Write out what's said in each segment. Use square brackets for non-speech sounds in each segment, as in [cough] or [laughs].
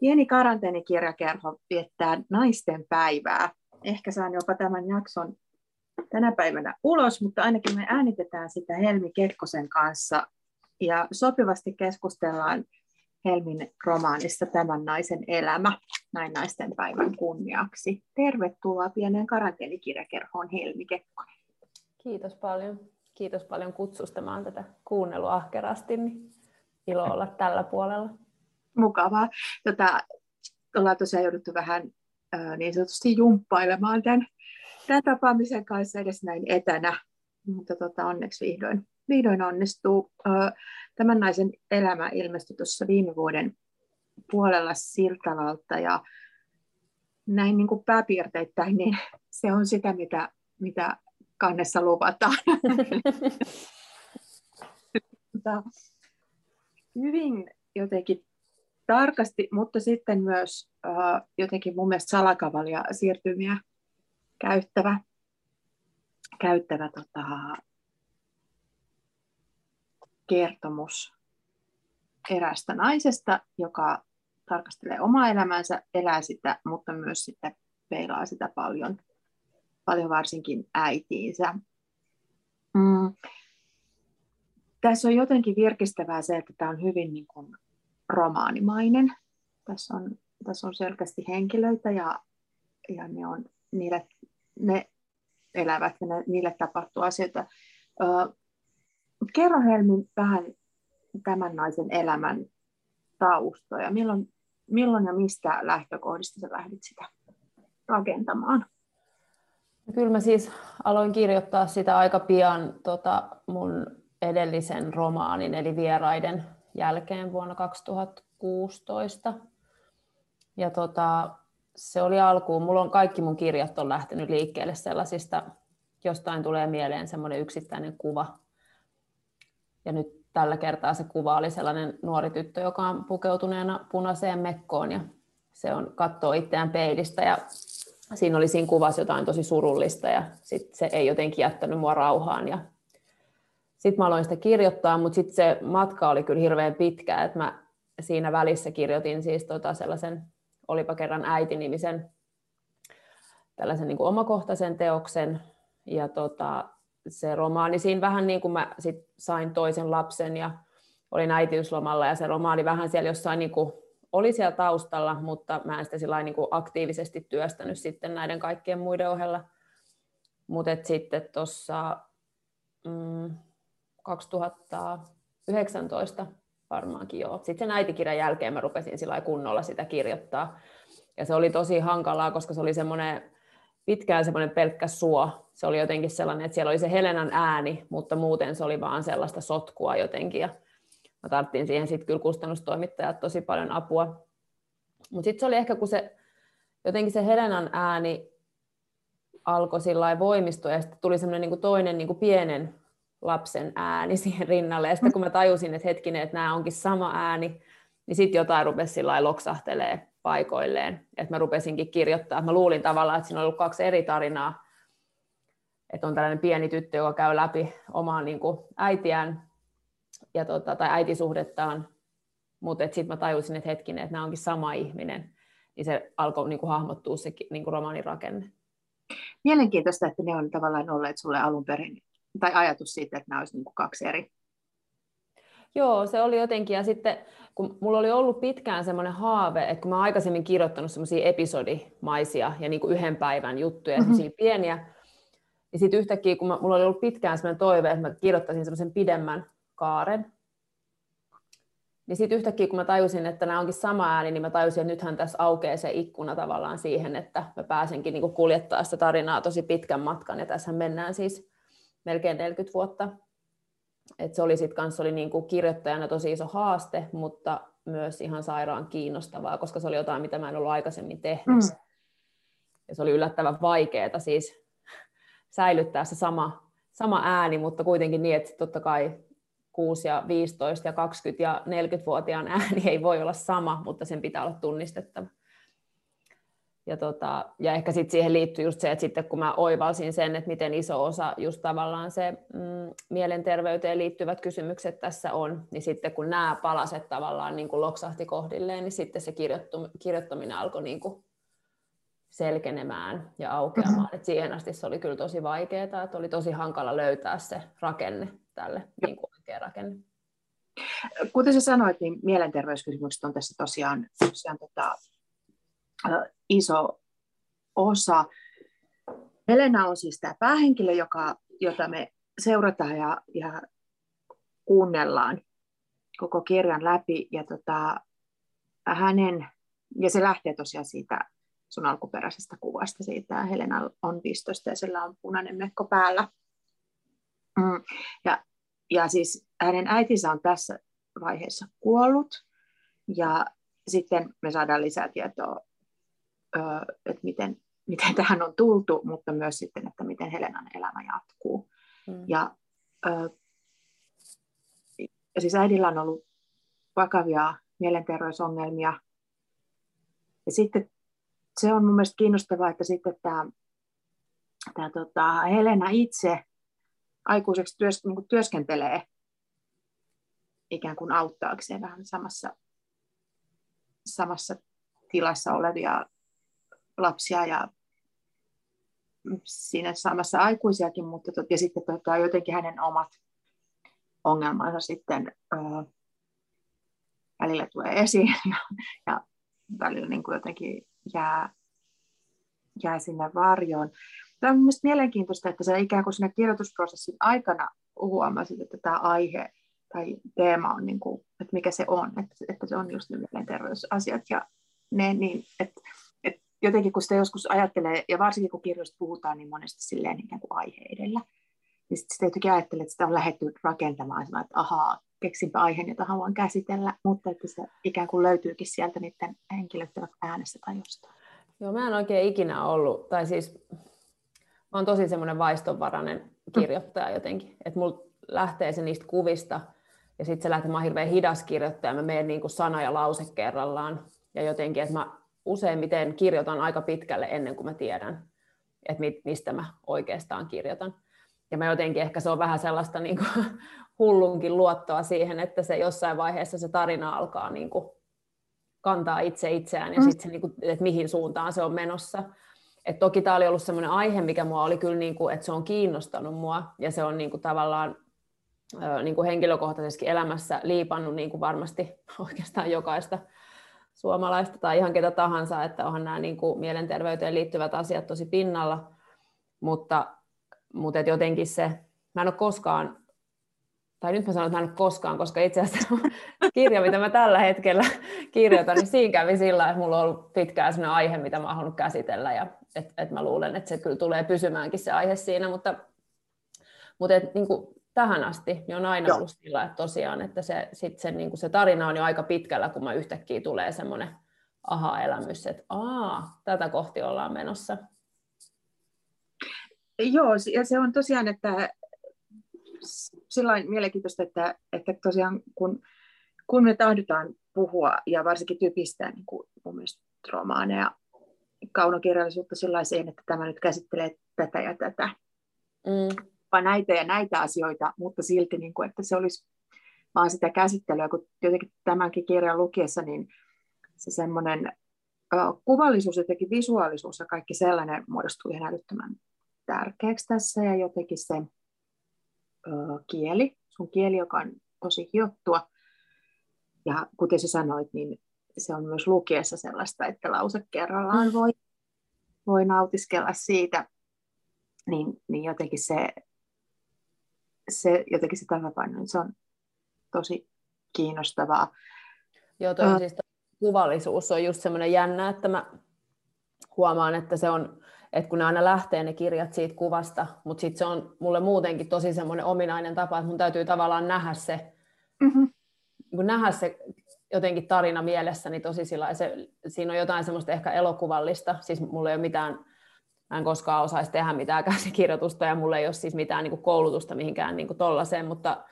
Pieni karanteenikirjakerho viettää naisten päivää. Ehkä saan jopa tämän jakson tänä päivänä ulos, mutta ainakin me äänitetään sitä Helmi Kekkosen kanssa ja sopivasti keskustellaan Helmin romaanista Tämän naisen elämä näin naisten päivän kunniaksi. Tervetuloa pieneen karanteenikirjakerhoon Helmi Kekkonen. Kiitos paljon. Kiitos paljon kutsusta. Mä oon tätä kuunnellut ahkerasti, niin ilo olla tällä puolella. Mukavaa. Tota, ollaan tosiaan jouduttu vähän äh, niin sanotusti jumppailemaan tämän, tämän tapaamisen kanssa edes näin etänä, mutta tota, onneksi vihdoin, vihdoin onnistuu. Äh, tämän naisen elämä ilmestyi tuossa viime vuoden puolella Siltalalta ja näin niin kuin pääpiirteittäin, niin se on sitä, mitä, mitä kannessa luvataan. [laughs] hyvin jotenkin tarkasti, mutta sitten myös uh, jotenkin mun mielestä salakavalia siirtymiä käyttävä, käyttävä tota, kertomus erästä naisesta, joka tarkastelee omaa elämänsä, elää sitä, mutta myös sitten peilaa sitä paljon, paljon varsinkin äitiinsä. Mm. Tässä on jotenkin virkistävää se, että tämä on hyvin niin kuin romaanimainen. Tässä on, tässä on selkeästi henkilöitä ja, ja ne, on, niille, ne elävät ja ne, niille tapahtuu asioita. Ö, kerro Helmi vähän tämän naisen elämän taustoja. Milloin, milloin ja mistä lähtökohdista sä lähdit sitä rakentamaan? Kyllä mä siis aloin kirjoittaa sitä aika pian tota mun edellisen romaanin, eli Vieraiden jälkeen vuonna 2016. Ja tota, se oli alkuun, mulla on kaikki mun kirjat on lähtenyt liikkeelle sellaisista, jostain tulee mieleen semmoinen yksittäinen kuva. Ja nyt tällä kertaa se kuva oli sellainen nuori tyttö, joka on pukeutuneena punaiseen mekkoon ja se on katsoo itseään peilistä ja siinä oli siinä kuvassa jotain tosi surullista ja sit se ei jotenkin jättänyt mua rauhaan ja sitten mä aloin sitä kirjoittaa, mutta sitten se matka oli kyllä hirveän pitkä, että mä siinä välissä kirjoitin siis tota sellaisen Olipa kerran äiti-nimisen tällaisen niin kuin omakohtaisen teoksen, ja tota, se romaani siinä vähän niin kuin mä sit sain toisen lapsen ja olin äitiyslomalla, ja se romaani vähän siellä jossain niin kuin oli siellä taustalla, mutta mä en sitä sillä niin kuin aktiivisesti työstänyt sitten näiden kaikkien muiden ohella. Mutta sitten tuossa mm, 2019 varmaankin joo. Sitten sen äitikirjan jälkeen mä rupesin sillä kunnolla sitä kirjoittaa. Ja se oli tosi hankalaa, koska se oli semmoinen pitkään semmoinen pelkkä suo. Se oli jotenkin sellainen, että siellä oli se Helenan ääni, mutta muuten se oli vaan sellaista sotkua jotenkin. Ja mä tarttiin siihen sitten kyllä kustannustoimittajat tosi paljon apua. Mutta sitten se oli ehkä, kun se jotenkin se Helenan ääni alkoi sillä voimistua, ja sitten tuli semmoinen niin toinen niin kuin pienen lapsen ääni [laughs] siihen rinnalle. Ja sitten kun mä tajusin, että hetkinen, että nämä onkin sama ääni, niin sitten jotain rupesi sillä loksahtelee paikoilleen. Että mä rupesinkin kirjoittaa. Mä luulin tavallaan, että siinä on ollut kaksi eri tarinaa. Että on tällainen pieni tyttö, joka käy läpi omaa niin kuin äitiään ja tota, tai äitisuhdettaan. Mutta sitten mä tajusin, että hetkinen, että nämä onkin sama ihminen. Niin se alkoi niin kuin hahmottua se niin kuin romaanin. Mielenkiintoista, että ne on tavallaan olleet sulle alun perin tai ajatus siitä, että nämä olisi niin kuin kaksi eri? Joo, se oli jotenkin, ja sitten kun mulla oli ollut pitkään semmoinen haave, että kun mä aikaisemmin kirjoittanut semmoisia episodimaisia ja niin kuin yhden päivän juttuja, mm-hmm. semmoisia pieniä, niin sitten yhtäkkiä, kun mä, mulla oli ollut pitkään semmoinen toive, että mä kirjoittaisin semmoisen pidemmän kaaren, niin sitten yhtäkkiä, kun mä tajusin, että nämä onkin sama ääni, niin mä tajusin, että nythän tässä aukeaa se ikkuna tavallaan siihen, että mä pääsenkin niin kuljettaa sitä tarinaa tosi pitkän matkan, ja tässä mennään siis melkein 40 vuotta. Et se oli sitten kanssa oli niinku kirjoittajana tosi iso haaste, mutta myös ihan sairaan kiinnostavaa, koska se oli jotain, mitä mä en ollut aikaisemmin tehnyt. Mm. Ja se oli yllättävän vaikeaa siis [laughs] säilyttää se sama, sama ääni, mutta kuitenkin niin, että totta kai 6 ja 15 ja 20 ja 40-vuotiaan ääni ei voi olla sama, mutta sen pitää olla tunnistettava. Ja, tota, ja ehkä sitten siihen liittyy just se, että sitten kun mä oivalsin sen, että miten iso osa just tavallaan se mm, mielenterveyteen liittyvät kysymykset tässä on, niin sitten kun nämä palaset tavallaan niin kuin loksahti kohdilleen, niin sitten se kirjoittaminen alkoi niin kuin selkenemään ja aukeamaan. Mm-hmm. Et siihen asti se oli kyllä tosi vaikeaa, että oli tosi hankala löytää se rakenne tälle, niin kuin oikea rakenne. Kuten sä sanoit, niin mielenterveyskysymykset on tässä tosiaan, tosiaan tota, iso osa. Helena on siis tämä päähenkilö, joka, jota me seurataan ja, ja kuunnellaan koko kirjan läpi. Ja tota, hänen, ja se lähtee tosiaan siitä sun alkuperäisestä kuvasta siitä. Helena on pistosta ja sillä on punainen mekko päällä. Mm. Ja, ja siis hänen äitinsä on tässä vaiheessa kuollut. Ja sitten me saadaan lisää tietoa, että miten, miten tähän on tultu, mutta myös sitten, että miten Helenan elämä jatkuu. Mm. Ja, ja siis äidillä on ollut vakavia mielenterveysongelmia. Ja sitten se on mun mielestä kiinnostavaa, että sitten tämä, tämä tota, Helena itse aikuiseksi työs, niin työskentelee ikään kuin auttaakseen vähän samassa, samassa tilassa olevia lapsia ja siinä samassa aikuisiakin, mutta ja sitten tota, jotenkin hänen omat ongelmansa sitten ää, välillä tulee esiin [laughs] ja, ja välillä niin kuin jotenkin jää, jää sinne varjoon. Tämä on mielestäni mielenkiintoista, että se ikään kuin siinä kirjoitusprosessin aikana huomasit, että tämä aihe tai teema on, niin kuin, että mikä se on, että, että se on just ne mielenterveysasiat ja ne, niin, että jotenkin kun sitä joskus ajattelee, ja varsinkin kun kirjoista puhutaan, niin monesti silleen ikään kuin aihe edellä, niin sitten sitä jotenkin ajattelee, että sitä on lähdetty rakentamaan, että ahaa, keksinpä aiheen, jota haluan käsitellä, mutta että se ikään kuin löytyykin sieltä niiden henkilöiden äänestä tai jostain. Joo, mä en oikein ikinä ollut, tai siis mä oon tosi semmoinen vaistonvarainen kirjoittaja jotenkin, että mulla lähtee se niistä kuvista, ja sitten se lähtee, mä oon hirveän hidas kirjoittaja, mä menen niin kuin sana ja lause kerrallaan, ja jotenkin, että mä useimmiten kirjoitan aika pitkälle ennen kuin mä tiedän, että mistä mä oikeastaan kirjoitan. Ja mä jotenkin ehkä se on vähän sellaista [laughs] niin kuin hullunkin luottoa siihen, että se jossain vaiheessa se tarina alkaa niin kuin kantaa itse itseään ja mm. sitten se, niin kuin, että mihin suuntaan se on menossa. Et toki tämä oli ollut sellainen aihe, mikä mua oli kyllä, niin kuin, että se on kiinnostanut mua ja se on niin kuin, tavallaan niin kuin henkilökohtaisesti elämässä liipannut niin kuin varmasti [laughs] oikeastaan jokaista suomalaista tai ihan ketä tahansa, että onhan nämä niin kuin mielenterveyteen liittyvät asiat tosi pinnalla, mutta, mutta et jotenkin se, mä en ole koskaan, tai nyt mä sanon, että mä en ole koskaan, koska itse asiassa [laughs] kirja, mitä mä tällä hetkellä kirjoitan, niin siinä kävi sillä, että mulla on ollut pitkään sellainen aihe, mitä mä oon halunnut käsitellä, ja että et mä luulen, että se kyllä tulee pysymäänkin se aihe siinä, mutta, mutta et, niin kuin, tähän asti, niin on aina Joo. ollut sillä, että tosiaan, että se, sit se, niin kuin se tarina on jo aika pitkällä, kun mä yhtäkkiä tulee semmoinen aha-elämys, että aa, tätä kohti ollaan menossa. Joo, ja se on tosiaan, että sillä mielenkiintoista, että, että tosiaan kun, kun me tahdotaan puhua ja varsinkin typistää niin kuin mun mielestä romaaneja, kaunokirjallisuutta sellaiseen, että tämä nyt käsittelee tätä ja tätä, mm näitä ja näitä asioita, mutta silti, niin kuin, että se olisi vaan sitä käsittelyä, kun jotenkin tämänkin kirjan lukiessa, niin se semmoinen kuvallisuus, jotenkin visuaalisuus ja kaikki sellainen muodostuu ihan älyttömän tärkeäksi tässä ja jotenkin se ö, kieli, sun kieli, joka on tosi hiottua. Ja kuten sä sanoit, niin se on myös lukiessa sellaista, että lause kerrallaan voi, voi nautiskella siitä, niin, niin jotenkin se se jotenkin se tasapaino, niin se on tosi kiinnostavaa. Joo, toi uh, siis kuvallisuus on just semmoinen jännä, että mä huomaan, että se on, että kun ne aina lähtee ne kirjat siitä kuvasta, mutta sitten se on mulle muutenkin tosi semmoinen ominainen tapa, että mun täytyy tavallaan nähdä se, mm-hmm. kun nähdä se jotenkin tarina mielessäni tosi sillä se, siinä on jotain semmoista ehkä elokuvallista, siis mulla ei ole mitään mä en koskaan osaisi tehdä mitään käsikirjoitusta ja mulla ei ole siis mitään niin kuin koulutusta mihinkään niin kuin tollaiseen, mutta,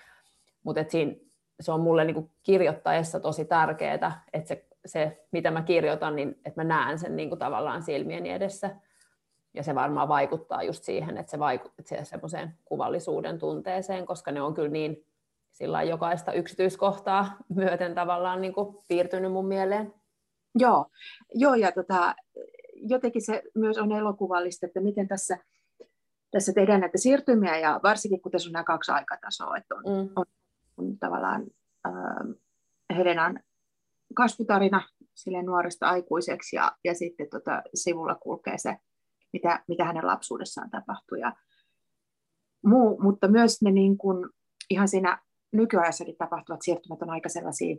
mutta et siinä, se on mulle niin kuin kirjoittaessa tosi tärkeää, että se se, mitä mä kirjoitan, niin että mä näen sen niin kuin tavallaan silmieni edessä. Ja se varmaan vaikuttaa just siihen, että se vaikuttaa se semmoiseen kuvallisuuden tunteeseen, koska ne on kyllä niin sillä jokaista yksityiskohtaa myöten tavallaan niin kuin piirtynyt mun mieleen. Joo, Joo ja tota, jotenkin se myös on elokuvallista, että miten tässä, tässä tehdään näitä siirtymiä, ja varsinkin kun tässä on nämä kaksi aikatasoa, että on, mm. on, on tavallaan äh, Helenan kasvutarina sille nuoresta aikuiseksi, ja, ja sitten tota, sivulla kulkee se, mitä, mitä hänen lapsuudessaan tapahtui. Ja muu, mutta myös ne niin kuin, ihan siinä nykyajassakin tapahtuvat siirtymät on aika sellaisia,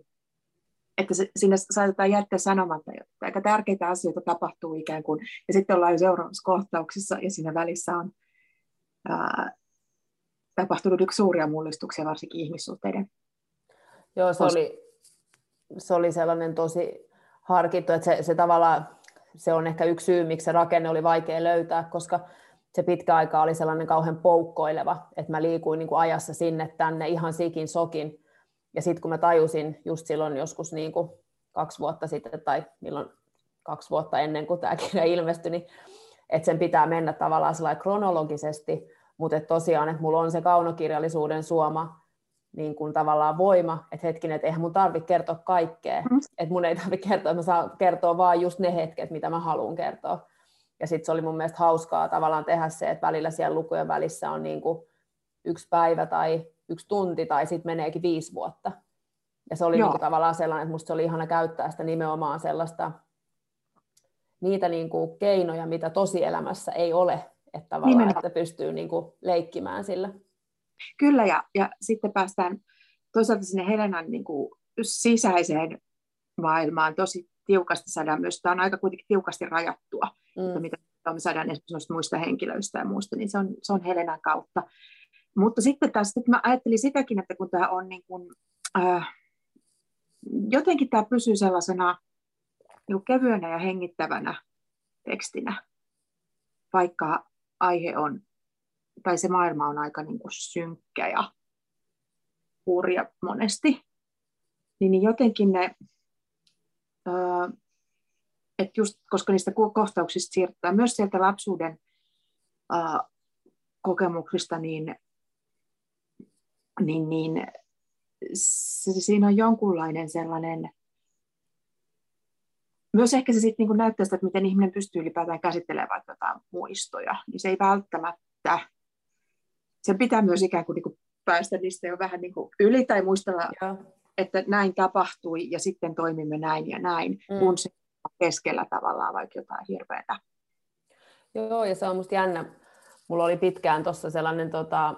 että se, sinne saatetaan jättää sanomatta, että aika tärkeitä asioita tapahtuu ikään kuin, ja sitten ollaan jo seuraavassa kohtauksessa, ja siinä välissä on ää, tapahtunut yksi suuria mullistuksia, varsinkin ihmissuhteiden. Joo, se oli, se oli sellainen tosi harkittu, että se, se tavallaan, se on ehkä yksi syy, miksi se rakenne oli vaikea löytää, koska se pitkä aika oli sellainen kauhean poukkoileva, että mä liikuin niin kuin ajassa sinne tänne ihan sikin sokin. Ja sitten kun mä tajusin just silloin joskus niin kuin kaksi vuotta sitten tai milloin kaksi vuotta ennen kuin tämä kirja ilmestyi, niin että sen pitää mennä tavallaan kronologisesti, mutta että tosiaan, että mulla on se kaunokirjallisuuden suoma niin kuin tavallaan voima, että hetkinen, että eihän mun tarvitse kertoa kaikkea, mm. että mun ei tarvitse kertoa, että mä saan kertoa vaan just ne hetket, mitä mä haluan kertoa. Ja sitten se oli mun mielestä hauskaa tavallaan tehdä se, että välillä siellä lukujen välissä on niin kuin yksi päivä tai yksi tunti tai sitten meneekin viisi vuotta. Ja se oli niin kuin tavallaan sellainen, että musta se oli ihana käyttää sitä nimenomaan sellaista, niitä niin kuin keinoja, mitä tosielämässä ei ole, että tavallaan, nimenomaan. että pystyy niin kuin leikkimään sillä. Kyllä, ja, ja sitten päästään toisaalta sinne Helenan niin kuin sisäiseen maailmaan tosi tiukasti saadaan myös, tämä on aika kuitenkin tiukasti rajattua, mm. että mitä me saadaan esimerkiksi muista henkilöistä ja muista, niin se on, se on Helenan kautta. Mutta sitten taas sitten mä ajattelin sitäkin, että kun tämä on niin kuin, äh, jotenkin tämä pysyy sellaisena niin kevyenä ja hengittävänä tekstinä, vaikka aihe on, tai se maailma on aika niin kuin synkkä ja hurja monesti, niin jotenkin ne että just koska niistä kohtauksista siirrytään myös sieltä lapsuuden kokemuksista, niin, niin, niin se, siinä on jonkunlainen sellainen, myös ehkä se sitten niin näyttää sitä, että miten ihminen pystyy ylipäätään käsittelemään vaikka jotain muistoja, niin se ei välttämättä, sen pitää myös ikään kuin, niin kuin päästä niistä jo vähän niin kuin yli tai muistella Joo että näin tapahtui ja sitten toimimme näin ja näin, mm. kun se keskellä tavallaan vaikka jotain hirveätä. Joo, ja se on musta jännä. Mulla oli pitkään tuossa sellainen tota,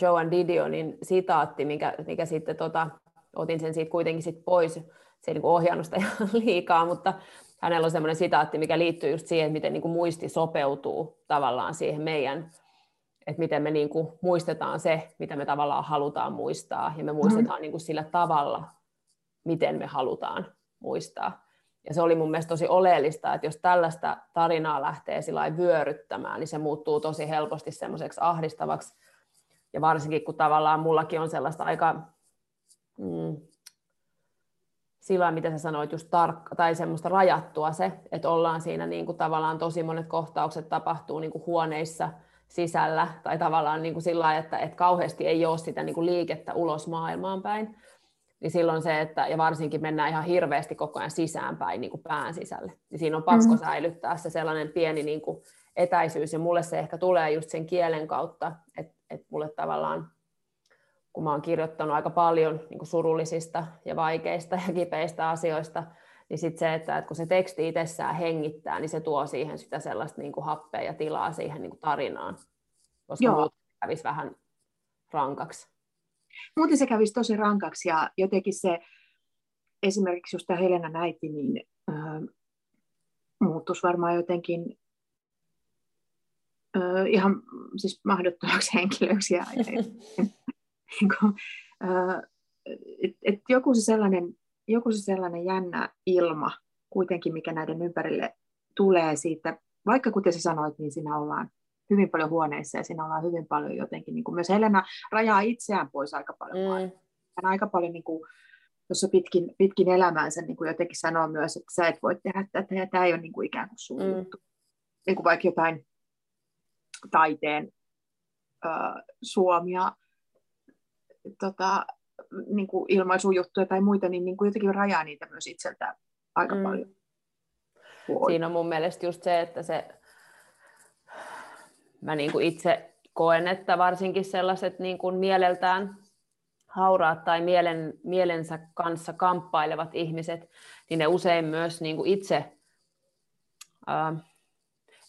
Joan Didionin sitaatti, mikä, mikä sitten tota, otin sen siitä kuitenkin sit pois. Se ei niin ohjannut sitä [laughs] ihan liikaa, mutta hänellä on sellainen sitaatti, mikä liittyy just siihen, miten niin kuin muisti sopeutuu tavallaan siihen meidän että miten me niin kuin muistetaan se, mitä me tavallaan halutaan muistaa, ja me muistetaan mm. niin kuin sillä tavalla, miten me halutaan muistaa. Ja se oli mun mielestä tosi oleellista, että jos tällaista tarinaa lähtee vyöryttämään, niin se muuttuu tosi helposti semmoiseksi ahdistavaksi. Ja varsinkin kun tavallaan mullakin on sellaista aika, mm, sillä mitä sä sanoit, just tarkka, tai semmoista rajattua se, että ollaan siinä niin kuin tavallaan tosi monet kohtaukset tapahtuu niin kuin huoneissa – sisällä, tai tavallaan niin kuin sillä lailla, että, että kauheasti ei ole sitä niin kuin liikettä ulos maailmaan päin, niin silloin se, että, ja varsinkin mennään ihan hirveästi koko ajan sisäänpäin niin kuin pään sisälle, niin siinä on pakko mm. säilyttää se sellainen pieni niin kuin etäisyys, ja mulle se ehkä tulee just sen kielen kautta, että, että mulle tavallaan, kun mä oon kirjoittanut aika paljon niin surullisista ja vaikeista ja kipeistä asioista, niin sitten se, että, että kun se teksti itsessään hengittää, niin se tuo siihen sitä sellaista niin kuin happea ja tilaa siihen niin kuin tarinaan, koska Joo. muuten kävisi vähän rankaksi. Muuten se kävisi tosi rankaksi ja jotenkin se, esimerkiksi just tämä Helena näiti, niin äh, muuttuisi varmaan jotenkin ihan siis mahdottomaksi [laughs] henkilöksi. Ja, ja, niin [laughs] kuin, et, et joku se sellainen joku se sellainen jännä ilma kuitenkin, mikä näiden ympärille tulee siitä, vaikka kuten sä sanoit, niin siinä ollaan hyvin paljon huoneissa ja siinä ollaan hyvin paljon jotenkin, niin kuin myös Helena rajaa itseään pois aika paljon. Mm. Hän aika paljon niin kuin, tuossa pitkin, pitkin elämäänsä niin kuin jotenkin sanoa myös, että sä et voi tehdä tätä ja tämä ei ole niin kuin ikään kuin sun mm. juttu. Niin kuin vaikka jotain taiteen äh, suomia tota, niin kuin ilmaisujuttuja tai muita, niin, niin kuin jotenkin rajaa niitä myös itseltä aika mm. paljon. Voi. Siinä on mun mielestä just se, että se, mä niin kuin itse koen, että varsinkin sellaiset niin kuin mieleltään hauraat tai mielen, mielensä kanssa kamppailevat ihmiset, niin ne usein myös niin kuin itse, ää,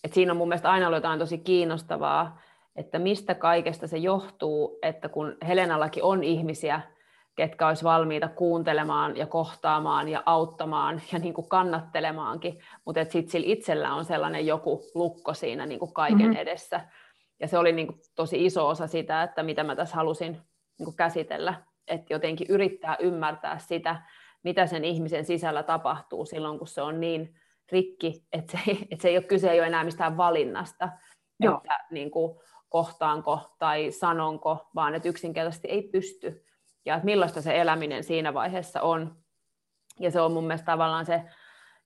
että siinä on mun mielestä aina ollut jotain tosi kiinnostavaa, että mistä kaikesta se johtuu, että kun Helenallakin on ihmisiä, ketkä olisi valmiita kuuntelemaan ja kohtaamaan ja auttamaan ja niin kuin kannattelemaankin, mutta sitten sillä itsellä on sellainen joku lukko siinä niin kuin kaiken mm-hmm. edessä. Ja se oli niin kuin tosi iso osa sitä, että mitä mä tässä halusin niin kuin käsitellä, että jotenkin yrittää ymmärtää sitä, mitä sen ihmisen sisällä tapahtuu silloin, kun se on niin rikki, että se, [laughs] että se ei ole kyse ei ole enää mistään valinnasta, Joo. että niin kuin, kohtaanko tai sanonko, vaan että yksinkertaisesti ei pysty. Ja että millaista se eläminen siinä vaiheessa on. Ja se on mun mielestä tavallaan se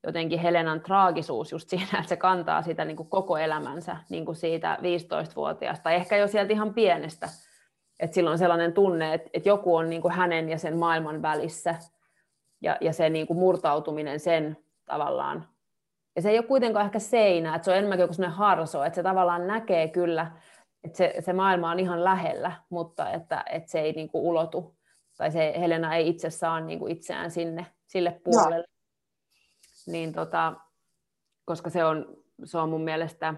jotenkin Helenan traagisuus just siinä, [laughs] että se kantaa sitä niin kuin koko elämänsä niin kuin siitä 15-vuotiaasta, tai ehkä jo sieltä ihan pienestä. Että silloin on sellainen tunne, että, että joku on niin kuin hänen ja sen maailman välissä, ja, ja se niin kuin murtautuminen sen tavallaan. Ja se ei ole kuitenkaan ehkä seinä, että se on enemmänkin joku sellainen harso, että se tavallaan näkee kyllä, että se, se maailma on ihan lähellä, mutta että, että se ei niin kuin ulotu, tai se Helena ei itse saa niin kuin itseään sinne, sille puolelle. No niin tota, koska se on, se on mun mielestä,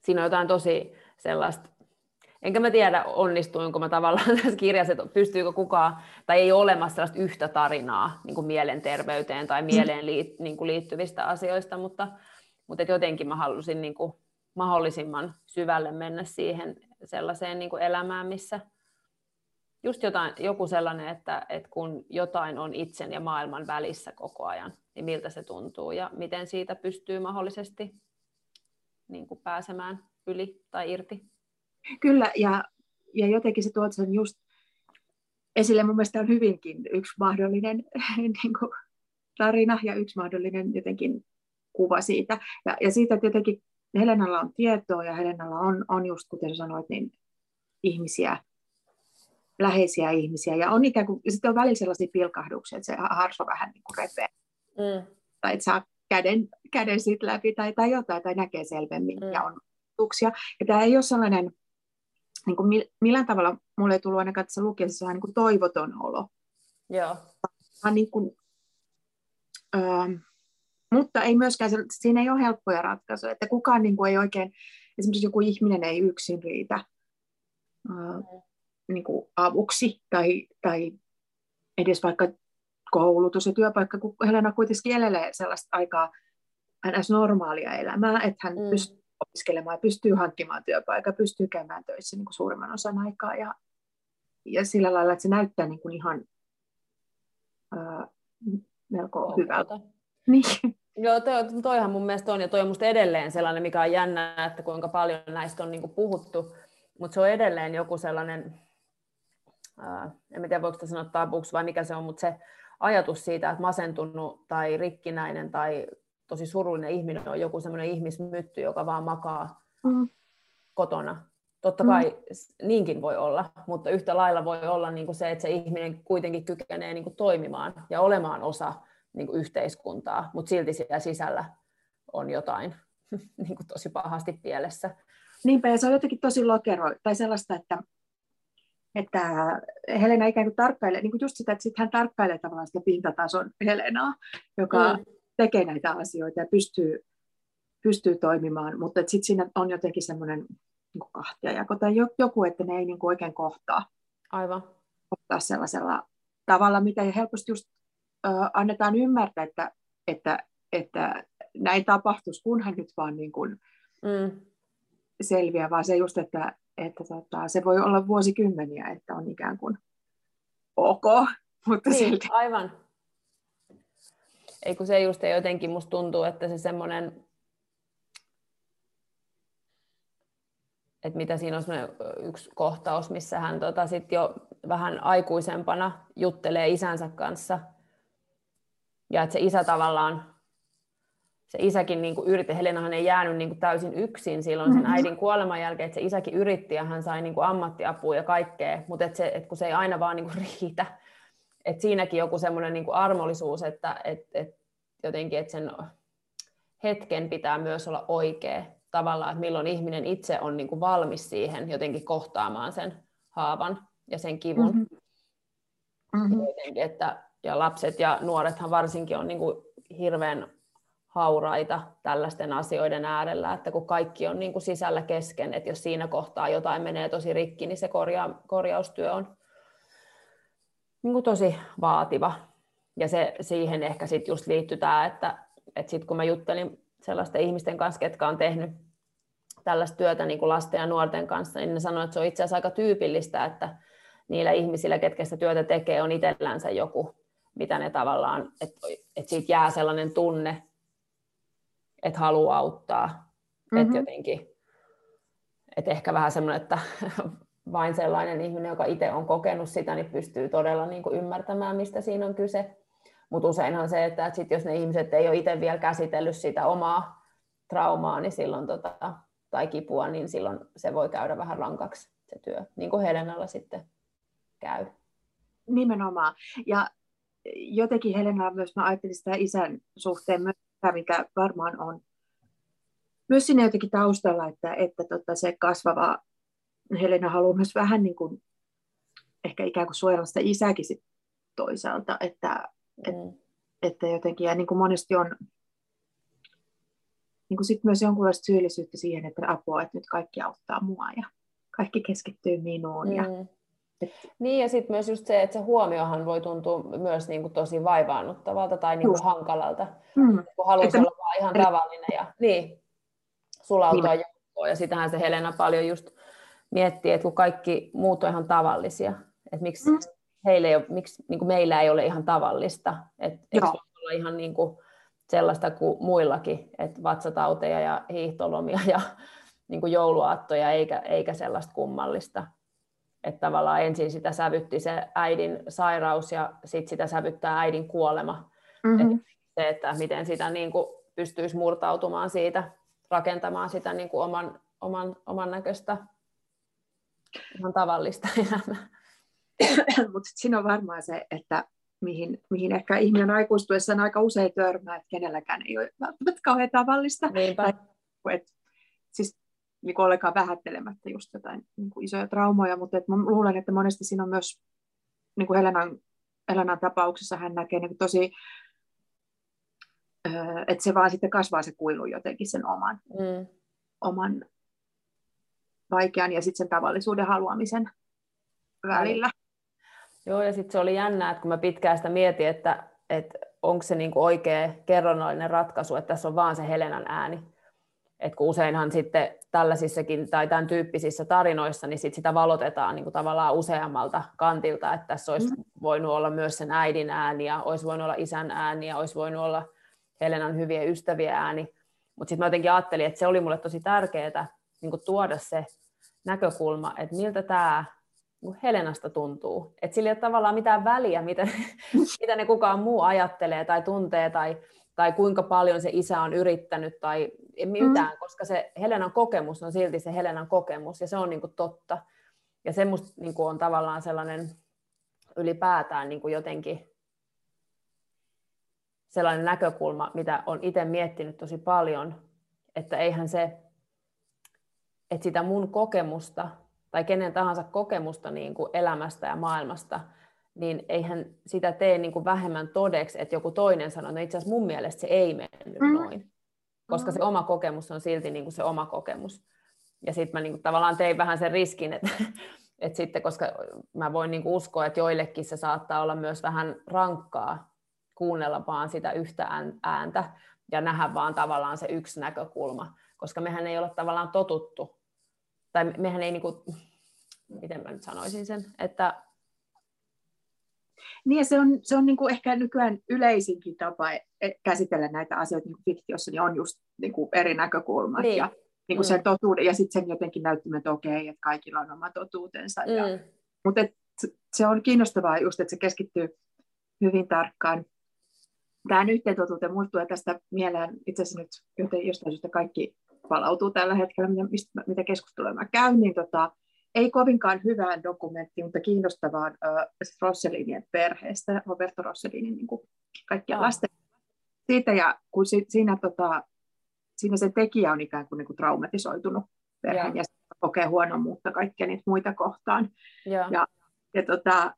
siinä on jotain tosi sellaista, enkä mä tiedä onnistuinko mä tavallaan [laughs] tässä kirjassa, että pystyykö kukaan, tai ei ole olemassa sellaista yhtä tarinaa niin kuin mielenterveyteen tai mieleen liit, niin kuin liittyvistä asioista, mutta, mutta et jotenkin mä halusin niin kuin mahdollisimman syvälle mennä siihen sellaiseen niin kuin elämään, missä, just jotain, joku sellainen, että, että kun jotain on itsen ja maailman välissä koko ajan, niin miltä se tuntuu ja miten siitä pystyy mahdollisesti niin kuin pääsemään yli tai irti. Kyllä, ja, ja jotenkin se tuot sen just esille mun mielestä on hyvinkin yksi mahdollinen [laughs] niin kuin, tarina ja yksi mahdollinen jotenkin kuva siitä. Ja, ja siitä, että jotenkin Helenalla on tietoa ja Helenalla on, on just kuten sanoit, niin ihmisiä, läheisiä ihmisiä. Ja on ikään kuin, sitten on välillä sellaisia pilkahduksia, että se harso vähän niin kuin repee. Mm. Tai että saa käden, käden siitä läpi tai, tai jotain, tai näkee selvemmin mm. ja on tuksia. Ja tämä ei ole sellainen, niin kuin millään tavalla mulle ei tullut ainakaan tässä lukiessa sellainen niin kuin toivoton olo. Joo. Vaan niin kuin, öö, mutta ei myöskään, siinä ei ole helppoja ratkaisuja, että kukaan niin kuin ei oikein, esimerkiksi joku ihminen ei yksin riitä. Mm niin kuin avuksi tai, tai edes vaikka koulutus ja työpaikka, kun Helena kuitenkin elelee sellaista aikaa ns. normaalia elämää, että hän mm. pystyy opiskelemaan ja pystyy hankkimaan työpaikan, pystyy käymään töissä niin kuin suurimman osan aikaa ja, ja sillä lailla, että se näyttää niin kuin ihan ää, melko oh, hyvältä. Niin. Joo, toi, toihan mun mielestä on, ja toi on musta edelleen sellainen, mikä on jännää, että kuinka paljon näistä on niin kuin puhuttu, mutta se on edelleen joku sellainen, en tiedä voiko sitä sanoa tabuksi vai mikä se on, mutta se ajatus siitä, että masentunut tai rikkinäinen tai tosi surullinen ihminen on joku semmoinen ihmismytty, joka vaan makaa mm. kotona. Totta mm. kai mm. niinkin voi olla, mutta yhtä lailla voi olla niin kuin se, että se ihminen kuitenkin kykenee niin kuin toimimaan ja olemaan osa niin kuin yhteiskuntaa, mutta silti siellä sisällä on jotain [laughs] niin kuin tosi pahasti pielessä. Niinpä, ja se on jotenkin tosi lokero, tai sellaista, että että Helena ikään kuin tarkkailee, niin kuin just sitä, että sit hän tarkkailee tavallaan sitä pintatason Helenaa, joka mm. Tekee näitä asioita ja pystyy, pystyy toimimaan, mutta sitten siinä on jotenkin semmoinen niin kahtiajako tai joku, että ne ei niin kuin oikein kohtaa. Aivan. Kohtaa sellaisella tavalla, mitä helposti just ö, annetaan ymmärtää, että, että, että näin tapahtuisi, kunhan nyt vaan niin kuin mm. selviää, vaan se just, että että tota, se voi olla vuosikymmeniä, että on ikään kuin ok, [laughs] mutta niin, silti. aivan. Ei kun se just jotenkin musta tuntuu, että se semmoinen, että mitä siinä on yksi kohtaus, missä hän tota, sit jo vähän aikuisempana juttelee isänsä kanssa. Ja että se isä tavallaan, se isäkin niin kuin yritti, Helenahan ei jäänyt niin kuin täysin yksin silloin sen mm-hmm. äidin kuoleman jälkeen, että se isäkin yritti ja hän sai niin kuin ammattiapua ja kaikkea, mutta että se, että kun se ei aina vaan niin kuin riitä. Että siinäkin joku semmoinen niin kuin armollisuus, että että että jotenkin, että sen hetken pitää myös olla oikea tavallaan, että milloin ihminen itse on niin kuin valmis siihen jotenkin kohtaamaan sen haavan ja sen kivun. Mm-hmm. Mm-hmm. Jotenkin, että, ja lapset ja nuorethan varsinkin on niin kuin hirveän hauraita tällaisten asioiden äärellä, että kun kaikki on niin kuin sisällä kesken, että jos siinä kohtaa jotain menee tosi rikki, niin se korja- korjaustyö on niin kuin tosi vaativa. Ja se, siihen ehkä sitten just liittyy tämä, että, että sitten kun mä juttelin sellaisten ihmisten kanssa, ketkä on tehnyt tällaista työtä niin kuin lasten ja nuorten kanssa, niin ne sanoivat, että se on itse asiassa aika tyypillistä, että niillä ihmisillä, ketkä sitä työtä tekee, on itsellänsä joku, mitä ne tavallaan, että, että siitä jää sellainen tunne, että haluaa auttaa. Mm-hmm. Että jotenkin, että ehkä vähän semmoinen, että [laughs] vain sellainen ihminen, joka itse on kokenut sitä, niin pystyy todella niin kuin ymmärtämään, mistä siinä on kyse. Mutta useinhan se, että sit jos ne ihmiset ei ole itse vielä käsitellyt sitä omaa traumaa niin silloin, tota, tai kipua, niin silloin se voi käydä vähän rankaksi se työ, niin kuin Helenalla sitten käy. Nimenomaan. Ja jotenkin Helena myös, mä ajattelin sitä isän suhteen, mikä varmaan on myös sinne jotenkin taustalla, että, että tota, se kasvava Helena haluaa myös vähän niin kuin, ehkä ikään kuin suojella sitä isäkin sit toisaalta, että, mm. et, että jotenkin, ja niin kuin monesti on niin kuin sit myös jonkunlaista syyllisyyttä siihen, että apua, että nyt kaikki auttaa mua ja kaikki keskittyy minuun. Ja, mm. et... Niin ja sitten myös just se, että se huomiohan voi tuntua myös niin kuin tosi vaivaannuttavalta tai niin kuin hankalalta, mm. kun haluaisi että... olla vaan ihan tavallinen ja niin, sulautua niin. joukkoon. Ja sitähän se Helena paljon just miettii, että kun kaikki muut on ihan tavallisia, että miksi, mm. heille ei ole, miksi niin kuin meillä ei ole ihan tavallista, että eikö olla ihan niin kuin sellaista kuin muillakin, että vatsatauteja ja hiihtolomia ja [laughs] niin kuin jouluaattoja, eikä, eikä sellaista kummallista. Että tavallaan ensin sitä sävytti se äidin sairaus ja sitten sitä sävyttää äidin kuolema. Mm-hmm. Et se, että miten sitä niin kuin pystyisi murtautumaan siitä, rakentamaan sitä niin kuin oman, oman, oman näköistä ihan tavallista elämää. [laughs] Mutta siinä on varmaan se, että mihin, mihin ehkä ihminen aikuistuessaan aika usein törmää, että kenelläkään ei ole välttämättä kauhean tavallista. Tai, et, siis niin kuin ollenkaan vähättelemättä just jotain niin kuin isoja traumoja, mutta et mä luulen, että monesti siinä on myös, niin kuin Helenan, Helenan tapauksessa hän näkee niin kuin tosi, että se vaan sitten kasvaa se kuilu jotenkin sen oman, mm. oman vaikean ja sitten sen tavallisuuden haluamisen välillä. Joo, ja sitten se oli jännää, että kun mä pitkään sitä mietin, että, että onko se niinku oikea kerronnallinen ratkaisu, että tässä on vaan se Helenan ääni. Et kun useinhan sitten tällaisissakin tai tämän tyyppisissä tarinoissa, niin sit sitä valotetaan niin kuin tavallaan useammalta kantilta, että tässä olisi mm. voinut olla myös sen äidin ääni ja olisi voinut olla isän ääni ja olisi voinut olla Helenan hyvien ystävien ääni. Mutta sitten mä jotenkin ajattelin, että se oli mulle tosi tärkeää niin tuoda se näkökulma, että miltä tämä Helenasta tuntuu. Että sillä ei ole tavallaan mitään väliä, mitä, [laughs] mitä ne kukaan muu ajattelee tai tuntee tai, tai kuinka paljon se isä on yrittänyt tai mitään, mm. koska se Helenan kokemus on silti se Helenan kokemus ja se on niinku totta. Ja se musta niinku on tavallaan sellainen ylipäätään niinku jotenkin sellainen näkökulma, mitä on itse miettinyt tosi paljon, että eihän se, että sitä mun kokemusta tai kenen tahansa kokemusta niin kuin elämästä ja maailmasta, niin eihän sitä tee niin kuin vähemmän todeksi, että joku toinen sanoo, että no itse asiassa mun mielestä se ei mennyt mm. noin. Koska mm. se oma kokemus on silti niin kuin se oma kokemus. Ja sitten mä niin kuin tavallaan tein vähän sen riskin, että, [laughs] että sitten, koska mä voin niin kuin uskoa, että joillekin se saattaa olla myös vähän rankkaa kuunnella vaan sitä yhtä ääntä ja nähdä vaan tavallaan se yksi näkökulma, koska mehän ei ole tavallaan totuttu tai mehän ei, niin kuin, miten mä nyt sanoisin sen, että niin ja se on, se on niin kuin ehkä nykyään yleisinkin tapa e, käsitellä näitä asioita niin kuin fiktiossa, niin on just niin kuin eri näkökulmat. Niin. Ja, niin kuin mm. sen totuuden, ja sitten sen jotenkin näyttämään, että okei, että kaikilla on oma totuutensa. Mm. Ja, mutta et, se on kiinnostavaa just, että se keskittyy hyvin tarkkaan tähän yhteen totuuteen. Mulle tulee tästä mieleen itse asiassa nyt joten jostain syystä kaikki palautuu tällä hetkellä, mitä, mistä, mitä keskustelua mä käyn, niin tota, ei kovinkaan hyvään dokumenttiin, mutta kiinnostavaan äh, Rosselinien perheestä, Roberto Rossellinin niin kaikkia lasten. Siitä ja kun si, siinä, tota, siinä se tekijä on ikään kuin, niin kuin traumatisoitunut perheen ja, ja kokee huonommuutta kaikkia niitä muita kohtaan. Ja, ja, ja tota,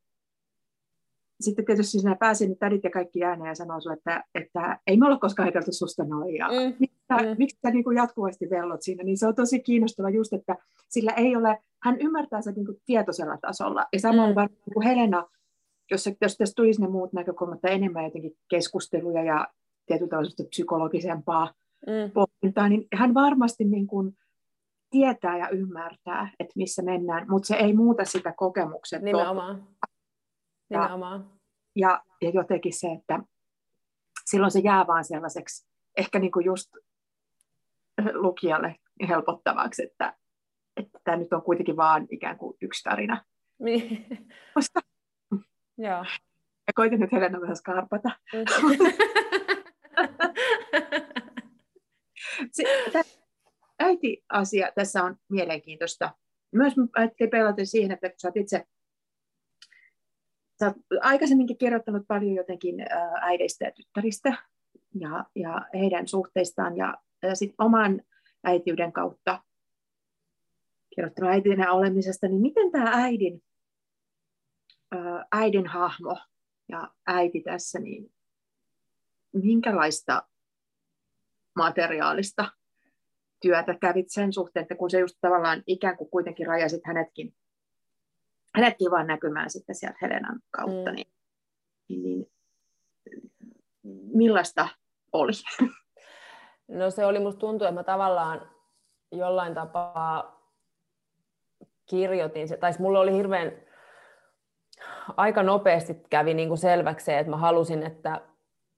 sitten tietysti sinä pääsin niin tädit ja kaikki ääneen ja sanoo sulle, että, että ei me olla koskaan ajateltu susta noin. Ja mm. Miksi sä, mm. miksi sä niin kuin jatkuvasti vellot siinä? Niin se on tosi kiinnostava just, että sillä ei ole, hän ymmärtää sen niin kuin tietoisella tasolla. Ja samoin mm. niin kuin Helena, jos, se, jos tässä tulisi ne muut näkökulmat tai enemmän jotenkin keskusteluja ja tietyllä tavalla psykologisempaa mm. pohdintaa, niin hän varmasti niin kuin tietää ja ymmärtää, että missä mennään, mutta se ei muuta sitä kokemuksen Nimenomaan. Nimenomaan. Ja, ja jotenkin se, että silloin se jää vaan sellaiseksi, ehkä niin kuin just lukijalle helpottavaksi, että, että tämä nyt on kuitenkin vaan ikään kuin yksi tarina. Niin. Joo. Ja koitin nyt Helena vähän skarpata. [laughs] äiti-asia tässä on mielenkiintoista. Myös ajattelin pelata siihen, että kun sä oot itse Sä oot aikaisemminkin kirjoittanut paljon jotenkin äideistä ja tyttäristä ja, ja heidän suhteistaan ja, ja sit oman äitiyden kautta kirjoittanut äitinä olemisesta, niin miten tämä äidin, äidin hahmo ja äiti tässä, niin minkälaista materiaalista työtä kävit sen suhteen, että kun se just tavallaan ikään kuin kuitenkin rajasit hänetkin hänetkin vaan näkymään sitten sieltä Helenan kautta, mm. niin, niin, niin millaista oli? No se oli, musta tuntuu, että mä tavallaan jollain tapaa kirjoitin se, tai siis mulla oli hirveän, aika nopeasti kävi niin kuin selväksi se, että mä halusin, että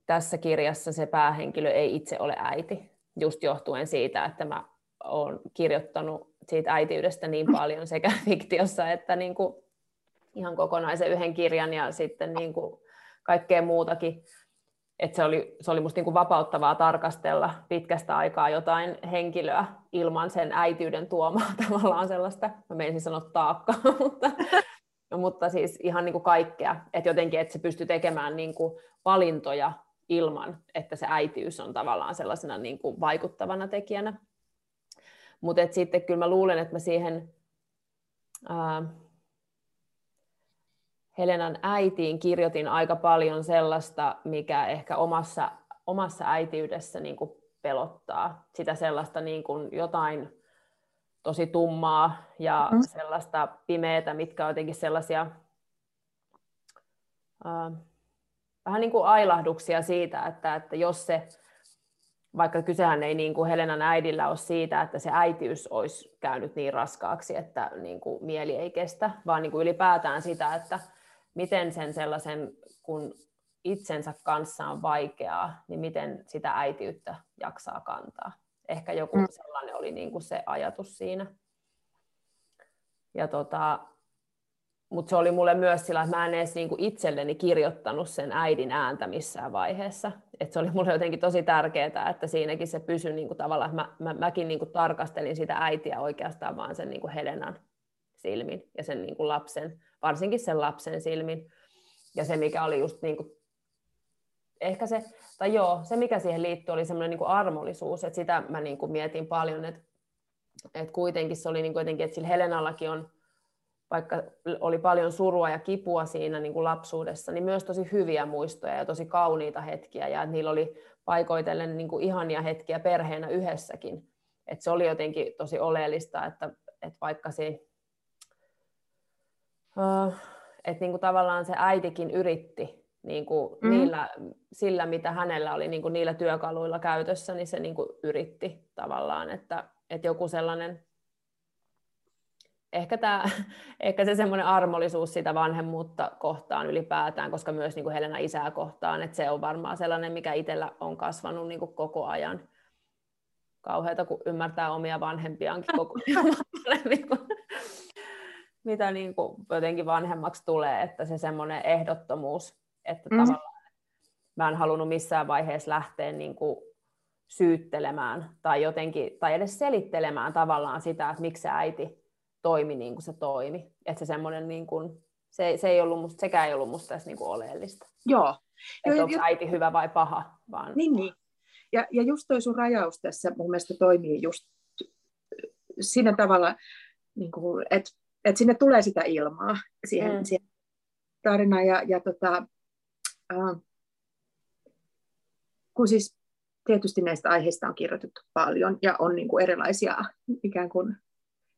tässä kirjassa se päähenkilö ei itse ole äiti, just johtuen siitä, että mä oon kirjoittanut siitä äitiydestä niin paljon sekä [laughs] fiktiossa että niin kuin ihan kokonaisen yhden kirjan ja sitten niin kuin kaikkea muutakin. Et se oli, se oli musta niin kuin vapauttavaa tarkastella pitkästä aikaa jotain henkilöä ilman sen äityyden tuomaa [laughs] tavallaan sellaista, mä menisin sanoa taakkaa, [laughs] mutta, mutta siis ihan niin kuin kaikkea. Että jotenkin, että se pystyy tekemään niin kuin valintoja ilman, että se äitiys on tavallaan sellaisena niin kuin vaikuttavana tekijänä. Mutta sitten kyllä mä luulen, että mä siihen... Ää, Helenan äitiin kirjoitin aika paljon sellaista, mikä ehkä omassa, omassa äitiydessä niin kuin pelottaa. Sitä sellaista niin kuin jotain tosi tummaa ja mm. sellaista pimeätä, mitkä on jotenkin sellaisia äh, vähän niin kuin ailahduksia siitä, että, että jos se, vaikka kysehän ei niin kuin Helenan äidillä ole siitä, että se äitiys olisi käynyt niin raskaaksi, että niin kuin mieli ei kestä, vaan niin kuin ylipäätään sitä, että miten sen sellaisen, kun itsensä kanssa on vaikeaa, niin miten sitä äitiyttä jaksaa kantaa. Ehkä joku mm. sellainen oli niin kuin se ajatus siinä. Ja tota, mutta se oli mulle myös sillä, että mä en edes niinku itselleni kirjoittanut sen äidin ääntä missään vaiheessa. Et se oli mulle jotenkin tosi tärkeää, että siinäkin se pysyi niinku tavallaan, mä, mä, mäkin niinku tarkastelin sitä äitiä oikeastaan vaan sen niinku Helenan silmin ja sen niinku lapsen varsinkin sen lapsen silmin. Ja se, mikä oli just niin kuin, ehkä se, tai joo, se mikä siihen liittyy, oli semmoinen niin kuin armollisuus, että sitä mä niin kuin mietin paljon, että, että kuitenkin se oli niin kuin jotenkin, että sillä Helenallakin on, vaikka oli paljon surua ja kipua siinä niin kuin lapsuudessa, niin myös tosi hyviä muistoja ja tosi kauniita hetkiä, ja että niillä oli paikoitellen niin kuin ihania hetkiä perheenä yhdessäkin. että se oli jotenkin tosi oleellista, että, että vaikka se että niin kuin tavallaan se äitikin yritti niin kuin mm. niillä, sillä, mitä hänellä oli niin kuin niillä työkaluilla käytössä, niin se niin kuin yritti tavallaan, että, että joku sellainen, ehkä, tämä, [laughs] ehkä se semmoinen armollisuus sitä vanhemmuutta kohtaan ylipäätään, koska myös niin kuin Helena isää kohtaan, että se on varmaan sellainen, mikä itsellä on kasvanut niin kuin koko ajan kauheata, kun ymmärtää omia vanhempiaankin koko ajan [laughs] kuin mitä niin kuin jotenkin vanhemmaksi tulee, että se semmoinen ehdottomuus, että mm. tavallaan mä en halunnut missään vaiheessa lähteä niin kuin syyttelemään tai jotenkin, tai edes selittelemään tavallaan sitä, että miksi se äiti toimi niin kuin se toimi. Että se semmoinen niin kuin, se, se ei ollut musta, sekään ei ollut musta tässä niin kuin oleellista. Joo. Että onko äiti hyvä vai paha. Vaan... Niin, niin. Ja, ja just toi sun rajaus tässä mun mielestä toimii just siinä tavalla, niin kuin, että, että sinne tulee sitä ilmaa siihen, mm. siihen tarinaan. Ja, ja tota, äh, kun siis tietysti näistä aiheista on kirjoitettu paljon ja on niin kuin erilaisia ikään kuin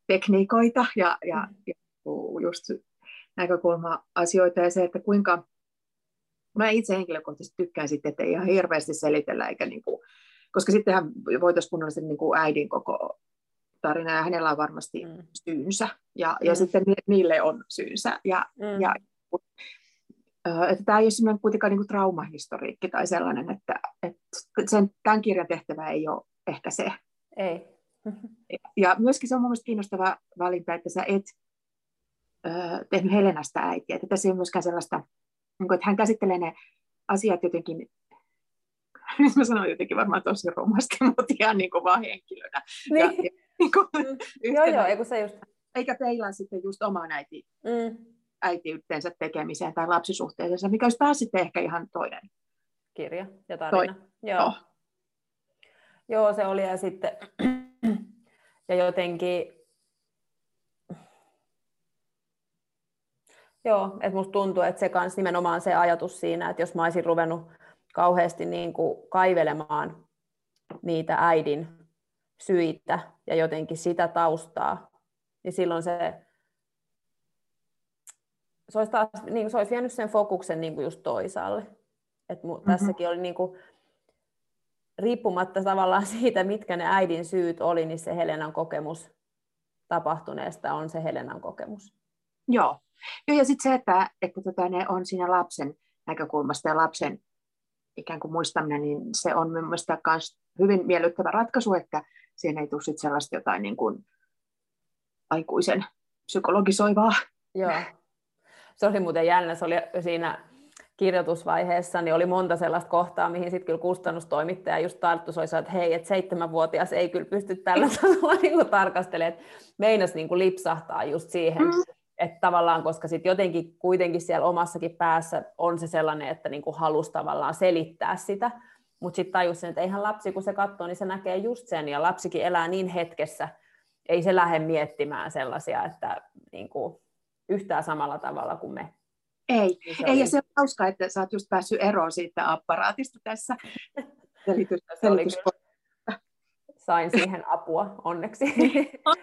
tekniikoita ja, ja, mm. ja just näkökulma-asioita ja se, että kuinka mä itse henkilökohtaisesti tykkään sitten, että ei ihan hirveästi selitellä, eikä niin kuin, koska sittenhän voitaisiin kunnollisesti niin kuin äidin koko tarina ja hänellä on varmasti mm. syynsä ja, ja mm. sitten niille on syynsä ja, mm. ja että tämä ei ole sellainen kuitenkaan niin traumahistoriikki tai sellainen, että, että sen, tämän kirjan tehtävä ei ole ehkä se. Ei. Ja myöskin se on mielestäni kiinnostava valinta, että sä et ö, tehnyt Helenasta äitiä. Että tässä ei ole myöskään sellaista, niin että hän käsittelee ne asiat jotenkin, nyt [laughs] mä sanon jotenkin varmaan tosi rumasti, [laughs] mutta ihan niin kuin vaan henkilönä. Niin. Ja, ja, niin kuin, mm. Joo, joo, eikä se just... Eikä peilaa sitten just omaan äiti. Mm äitiytteensä tekemiseen tai lapsisuhteeseensa, mikä olisi taas sitten ehkä ihan toinen kirja ja tarina. Toi. Joo. Oh. Joo, se oli ja sitten [clears throat] ja jotenkin Joo, että musta tuntuu, että se kans nimenomaan se ajatus siinä, että jos mä olisin ruvennut kauheasti niin kuin kaivelemaan niitä äidin syitä ja jotenkin sitä taustaa, niin silloin se se olisi, taas, niin se olisi vienyt sen fokuksen niin kuin just toisaalle. Et mu, mm-hmm. Tässäkin oli niin kuin, riippumatta tavallaan [laughs] siitä, mitkä ne äidin syyt oli, niin se Helenan kokemus tapahtuneesta on se Helenan kokemus. Joo. Joo ja sitten se, että, että tota, ne on siinä lapsen näkökulmasta ja lapsen ikään kuin muistaminen, niin se on mielestäni myös hyvin miellyttävä ratkaisu, että siihen ei tule sit sellaista jotain niin kuin aikuisen psykologisoivaa. Joo. Se oli muuten jännä, se oli siinä kirjoitusvaiheessa, niin oli monta sellaista kohtaa, mihin sitten kyllä kustannustoimittaja just tarttu, se että hei, että seitsemänvuotias ei kyllä pysty tällä tavalla [laughs] niin tarkastelemaan, että meinas niin kuin lipsahtaa just siihen, mm. että tavallaan, koska sitten jotenkin kuitenkin siellä omassakin päässä on se sellainen, että niin kuin halusi tavallaan selittää sitä, mutta sitten tajus sen, että eihän lapsi, kun se katsoo, niin se näkee just sen, ja lapsikin elää niin hetkessä, ei se lähde miettimään sellaisia, että niin kuin, yhtään samalla tavalla kuin me. Ei, niin ei oli... ja se on hauska, että sä oot just päässyt eroon siitä apparaatista tässä. [laughs] Selitys, selitys. Sain siihen apua [laughs] onneksi.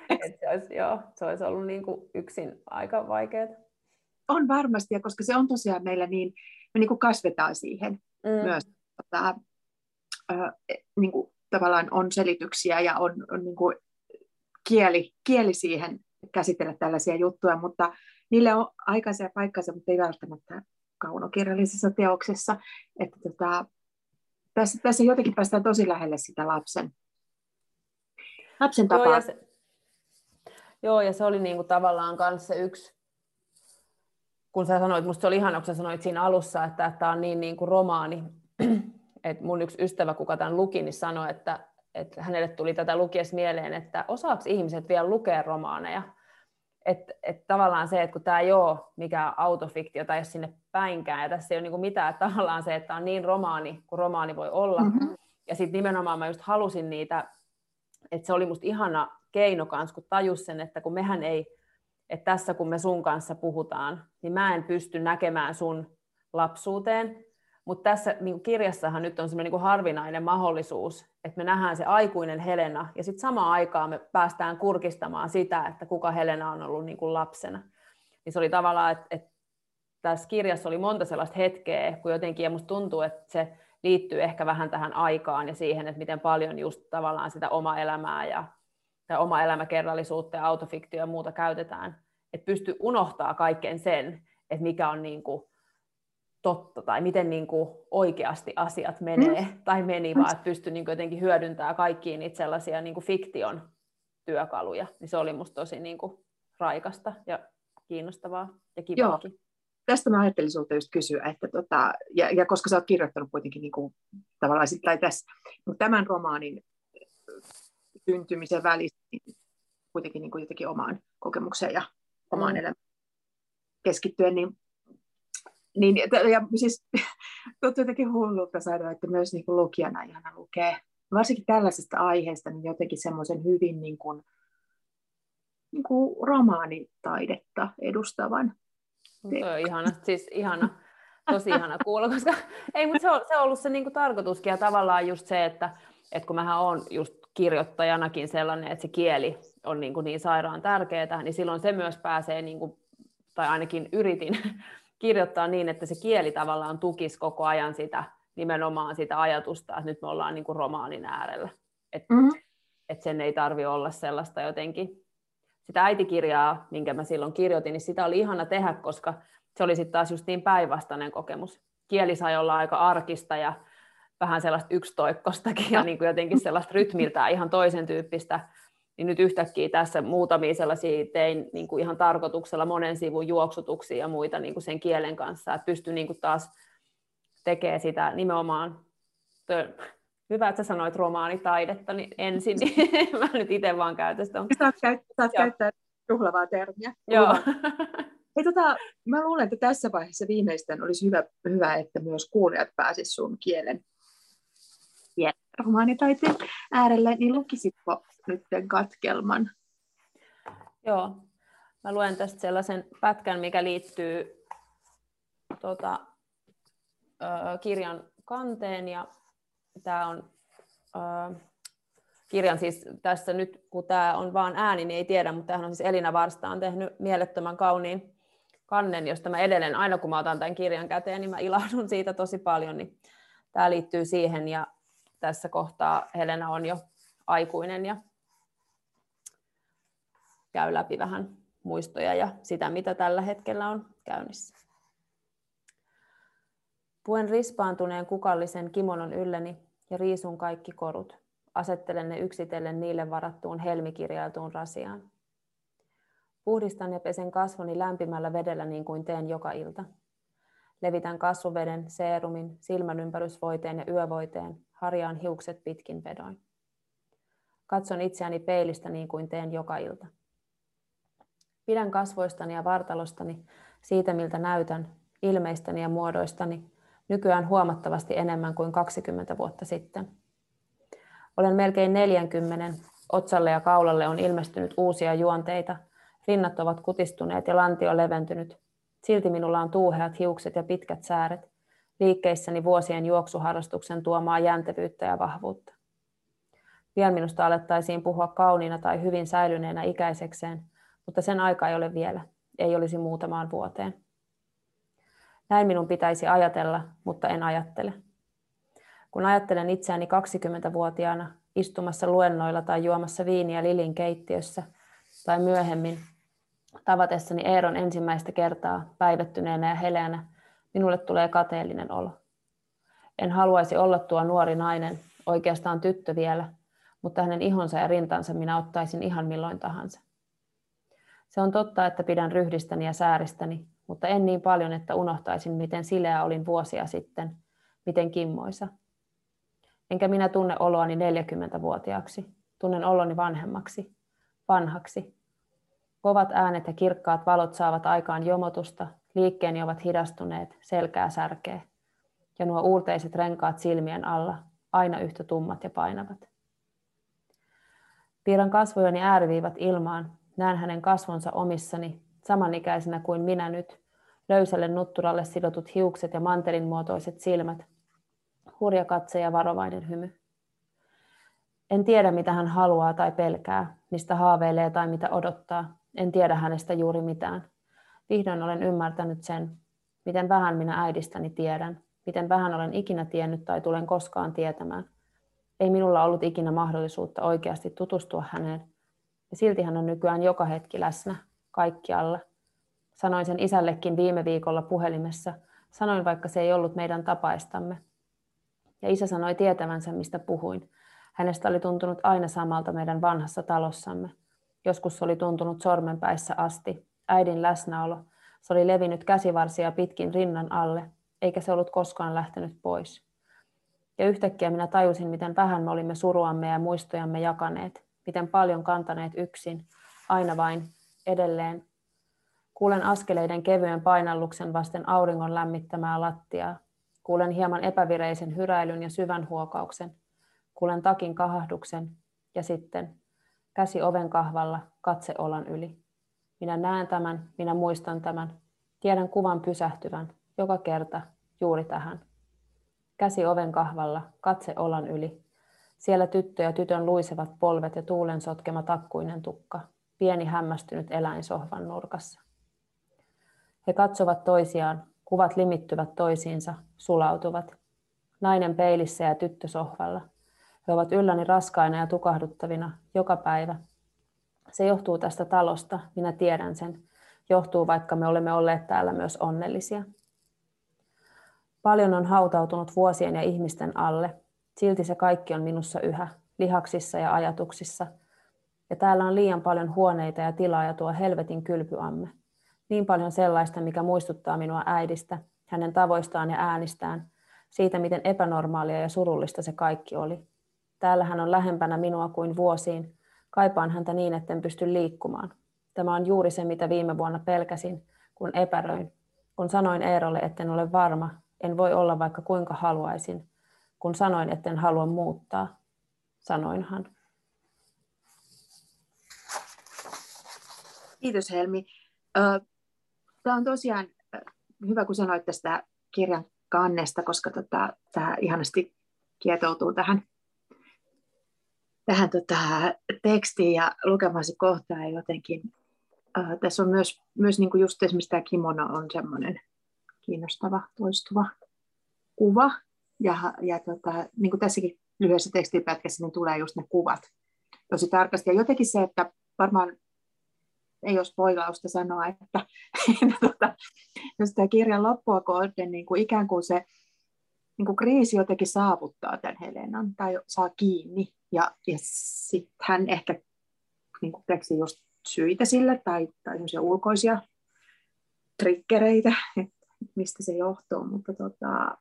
Et se, olisi, joo, se olisi ollut niin kuin yksin aika vaikeaa. On varmasti, ja koska se on tosiaan meillä niin, me niin kuin kasvetaan siihen mm. myös. Tota, äh, niin kuin, tavallaan on selityksiä ja on, on niin kuin kieli, kieli siihen käsitellä tällaisia juttuja, mutta niille on aikansa ja paikkansa, mutta ei välttämättä kaunokirjallisessa teoksessa. Että tota, tässä, tässä jotenkin päästään tosi lähelle sitä lapsen, lapsen tapaa. Joo, ja se, joo, ja se oli niinku tavallaan se yksi, kun sä sanoit, musta se oli ihana, kun sä sanoit siinä alussa, että tämä on niin, niin kuin romaani, että mun yksi ystävä, kuka tämän luki, niin sanoi, että, että hänelle tuli tätä lukies mieleen, että osaako ihmiset vielä lukea romaaneja, että et tavallaan se, että kun tämä ei ole mikään autofiktio tai jos sinne päinkään, ja tässä ei ole niinku mitään, että tavallaan se, että on niin romaani kuin romaani voi olla. Mm-hmm. Ja sitten nimenomaan mä just halusin niitä, että se oli musta ihana keino kanssa, kun tajus sen, että kun mehän ei, että tässä kun me sun kanssa puhutaan, niin mä en pysty näkemään sun lapsuuteen, mutta tässä niin kirjassahan nyt on semmoinen niin harvinainen mahdollisuus, että me nähdään se aikuinen Helena, ja sitten samaan aikaan me päästään kurkistamaan sitä, että kuka Helena on ollut niin kuin lapsena. Niin se oli tavallaan, että, että tässä kirjassa oli monta sellaista hetkeä, kun jotenkin, ja musta tuntuu, että se liittyy ehkä vähän tähän aikaan ja siihen, että miten paljon just tavallaan sitä oma elämää ja tai oma elämäkerrallisuutta ja autofiktio ja muuta käytetään, että pystyy unohtaa kaiken sen, että mikä on niin kuin totta tai miten niin kuin oikeasti asiat menee mm. tai meni, vaan että pystyi niin jotenkin hyödyntämään kaikkiin niitä sellaisia niin kuin fiktion työkaluja. Niin se oli musta tosi niin kuin raikasta ja kiinnostavaa ja kivaakin. Joo. Tästä mä ajattelin sinulta just kysyä, että tota, ja, ja koska sä oot kirjoittanut kuitenkin niin kuin, tavallaan sit, tai tässä, mutta tämän romaanin syntymisen välissä niin kuitenkin niin kuin jotenkin omaan kokemukseen ja omaan mm. elämään keskittyen, niin niin, ja siis [laughs] tuntuu jotenkin hullulta saada, että myös niin kuin lukijana ihana lukee, varsinkin tällaisesta aiheesta, niin jotenkin semmoisen hyvin niin kuin, niin kuin romaanitaidetta edustavan. Se on ihana, siis ihana, [laughs] tosi ihana kuulla, koska ei, mutta se on, se on ollut se niin kuin tarkoituskin ja tavallaan just se, että, että kun mähän olen just kirjoittajanakin sellainen, että se kieli on niin, kuin niin sairaan tärkeää, niin silloin se myös pääsee, niin kuin, tai ainakin yritin [laughs] kirjoittaa niin, että se kieli tavallaan tukisi koko ajan sitä nimenomaan sitä ajatusta, että nyt me ollaan niin kuin romaanin äärellä. Että mm-hmm. et sen ei tarvi olla sellaista jotenkin. Sitä äitikirjaa, minkä mä silloin kirjoitin, niin sitä oli ihana tehdä, koska se oli sitten taas just niin päinvastainen kokemus. Kieli sai olla aika arkista ja vähän sellaista yksitoikkostakin ja [laughs] niin kuin jotenkin sellaista rytmiltä ihan toisen tyyppistä niin nyt yhtäkkiä tässä muutamia sellaisia tein niin kuin ihan tarkoituksella monen sivun juoksutuksia ja muita niin kuin sen kielen kanssa, että pystyn niin kuin taas tekemään sitä nimenomaan, hyvä, että sä sanoit romaanitaidetta niin ensin, niin [laughs] mä nyt itse vaan käytän sitä. Saat, käyt, saat käyttää juhlavaa termiä. Joo. Hei, tota, mä luulen, että tässä vaiheessa viimeisten olisi hyvä, hyvä että myös kuulijat pääsisivät sun kielen romaanitaiteen äärelle, niin lukisitko nyt katkelman? Joo, mä luen tästä sellaisen pätkän, mikä liittyy tota, ö, kirjan kanteen ja tämä on ö, kirjan siis tässä nyt, kun tämä on vaan ääni, niin ei tiedä, mutta tämähän on siis Elina Varsta on tehnyt mielettömän kauniin kannen, josta mä edelleen, aina kun mä otan tämän kirjan käteen, niin mä ilahdun siitä tosi paljon, niin tämä liittyy siihen. Ja tässä kohtaa Helena on jo aikuinen ja käy läpi vähän muistoja ja sitä, mitä tällä hetkellä on käynnissä. Puen rispaantuneen kukallisen kimonon ylleni ja riisun kaikki korut. Asettelen ne yksitellen niille varattuun helmikirjailtuun rasiaan. Puhdistan ja pesen kasvoni lämpimällä vedellä niin kuin teen joka ilta. Levitän kasvuveden, seerumin, silmänympärysvoiteen ja yövoiteen, harjaan hiukset pitkin vedoin. Katson itseäni peilistä niin kuin teen joka ilta. Pidän kasvoistani ja vartalostani, siitä miltä näytän, ilmeistäni ja muodoistani, nykyään huomattavasti enemmän kuin 20 vuotta sitten. Olen melkein 40, otsalle ja kaulalle on ilmestynyt uusia juonteita, rinnat ovat kutistuneet ja lantio leventynyt. Silti minulla on tuuheat hiukset ja pitkät sääret, liikkeissäni vuosien juoksuharrastuksen tuomaa jäntevyyttä ja vahvuutta. Pian minusta alettaisiin puhua kauniina tai hyvin säilyneenä ikäisekseen, mutta sen aika ei ole vielä, ei olisi muutamaan vuoteen. Näin minun pitäisi ajatella, mutta en ajattele. Kun ajattelen itseäni 20-vuotiaana istumassa luennoilla tai juomassa viiniä Lilin keittiössä, tai myöhemmin tavatessani Eeron ensimmäistä kertaa päivettyneenä ja heleänä, minulle tulee kateellinen olo. En haluaisi olla tuo nuori nainen, oikeastaan tyttö vielä, mutta hänen ihonsa ja rintansa minä ottaisin ihan milloin tahansa. Se on totta, että pidän ryhdistäni ja sääristäni, mutta en niin paljon, että unohtaisin, miten sileä olin vuosia sitten, miten kimmoisa. Enkä minä tunne oloani 40-vuotiaaksi. Tunnen oloni vanhemmaksi, vanhaksi. Kovat äänet ja kirkkaat valot saavat aikaan jomotusta, liikkeeni ovat hidastuneet, selkää särkee. Ja nuo uurteiset renkaat silmien alla, aina yhtä tummat ja painavat. Piirrän kasvojani ääriviivat ilmaan, Näen hänen kasvonsa omissani, samanikäisenä kuin minä nyt, löysälle nutturalle sidotut hiukset ja mantelin muotoiset silmät, hurja katse ja varovainen hymy. En tiedä, mitä hän haluaa tai pelkää, mistä haaveilee tai mitä odottaa. En tiedä hänestä juuri mitään. Vihdoin olen ymmärtänyt sen, miten vähän minä äidistäni tiedän, miten vähän olen ikinä tiennyt tai tulen koskaan tietämään. Ei minulla ollut ikinä mahdollisuutta oikeasti tutustua häneen, ja silti hän on nykyään joka hetki läsnä, kaikkialla. Sanoin sen isällekin viime viikolla puhelimessa, Sanoin, vaikka se ei ollut meidän tapaistamme. Ja isä sanoi tietävänsä, mistä puhuin. Hänestä oli tuntunut aina samalta meidän vanhassa talossamme. Joskus se oli tuntunut sormenpäissä asti. Äidin läsnäolo. Se oli levinnyt käsivarsia pitkin rinnan alle, eikä se ollut koskaan lähtenyt pois. Ja yhtäkkiä minä tajusin, miten vähän me olimme suruamme ja muistojamme jakaneet, miten paljon kantaneet yksin, aina vain, edelleen. Kuulen askeleiden kevyen painalluksen vasten auringon lämmittämää lattiaa. Kuulen hieman epävireisen hyräilyn ja syvän huokauksen. Kuulen takin kahahduksen ja sitten käsi oven kahvalla, katse olan yli. Minä näen tämän, minä muistan tämän. Tiedän kuvan pysähtyvän, joka kerta, juuri tähän. Käsi oven kahvalla, katse olan yli. Siellä tyttö ja tytön luisevat polvet ja tuulen sotkema takkuinen tukka. Pieni hämmästynyt eläin sohvan nurkassa. He katsovat toisiaan, kuvat limittyvät toisiinsa, sulautuvat. Nainen peilissä ja tyttö sohvalla. He ovat ylläni raskaina ja tukahduttavina joka päivä. Se johtuu tästä talosta, minä tiedän sen. Johtuu, vaikka me olemme olleet täällä myös onnellisia. Paljon on hautautunut vuosien ja ihmisten alle. Silti se kaikki on minussa yhä, lihaksissa ja ajatuksissa. Ja täällä on liian paljon huoneita ja tilaa ja tuo helvetin kylpyamme. Niin paljon sellaista, mikä muistuttaa minua äidistä, hänen tavoistaan ja äänistään, siitä miten epänormaalia ja surullista se kaikki oli. Täällä hän on lähempänä minua kuin vuosiin. Kaipaan häntä niin, etten pysty liikkumaan. Tämä on juuri se, mitä viime vuonna pelkäsin, kun epäröin. Kun sanoin Eerolle, etten ole varma, en voi olla vaikka kuinka haluaisin. Kun sanoin, etten halua muuttaa, sanoinhan. Kiitos Helmi. Tämä on tosiaan hyvä, kun sanoit tästä kirjan kannesta, koska tota, tämä ihanasti kietoutuu tähän, tähän tota, tekstiin ja lukemasi kohtaan ja jotenkin. Äh, tässä on myös, myös niin kuin just esimerkiksi tämä kimono on semmoinen kiinnostava, toistuva kuva. Ja, ja tota, niin kuin tässäkin lyhyessä tekstipätkässä niin tulee just ne kuvat tosi tarkasti. Ja jotenkin se, että varmaan ei ole spoilausta sanoa, että, että tota, jos tämä kirjan loppua kohden niin kuin ikään kuin se niin kuin kriisi jotenkin saavuttaa tämän Helenan tai saa kiinni ja, ja sitten hän ehkä niin keksi just syitä sille tai, tai ulkoisia triggereitä, että mistä se johtuu, mutta tota,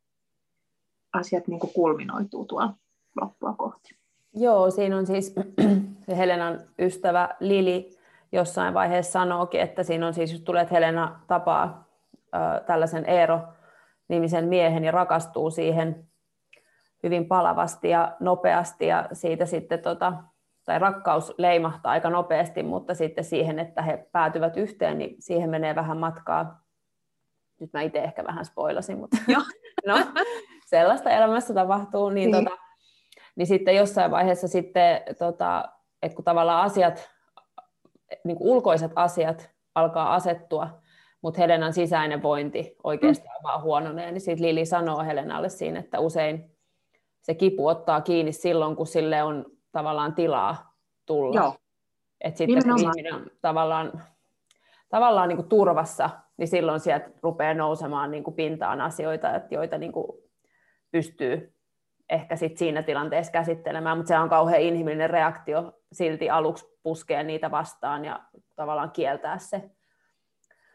asiat niin kulminoituu tuolla loppua kohti. Joo, siinä on siis [clears throat] Helenan ystävä Lili jossain vaiheessa sanookin, että siinä on siis, jos tulee, että Helena tapaa ö, tällaisen Eero-nimisen miehen ja rakastuu siihen hyvin palavasti ja nopeasti ja siitä sitten tota, tai rakkaus leimahtaa aika nopeasti, mutta sitten siihen, että he päätyvät yhteen, niin siihen menee vähän matkaa. Nyt mä itse ehkä vähän spoilasin, mutta [laughs] no, sellaista elämässä tapahtuu. Niin, niin. Tota, niin sitten jossain vaiheessa sitten, tota, että kun tavallaan asiat niin kuin ulkoiset asiat alkaa asettua, mutta Helenan sisäinen vointi oikeastaan mm. vaan huononee, niin sitten Lili sanoo Helenalle siinä, että usein se kipu ottaa kiinni silloin, kun sille on tavallaan tilaa tulla. Joo. Et sitten kun ihminen on tavallaan, tavallaan niin kuin turvassa, niin silloin sieltä rupeaa nousemaan niin kuin pintaan asioita, joita niin kuin pystyy ehkä sit siinä tilanteessa käsittelemään, mutta se on kauhean inhimillinen reaktio silti aluksi puskea niitä vastaan ja tavallaan kieltää se.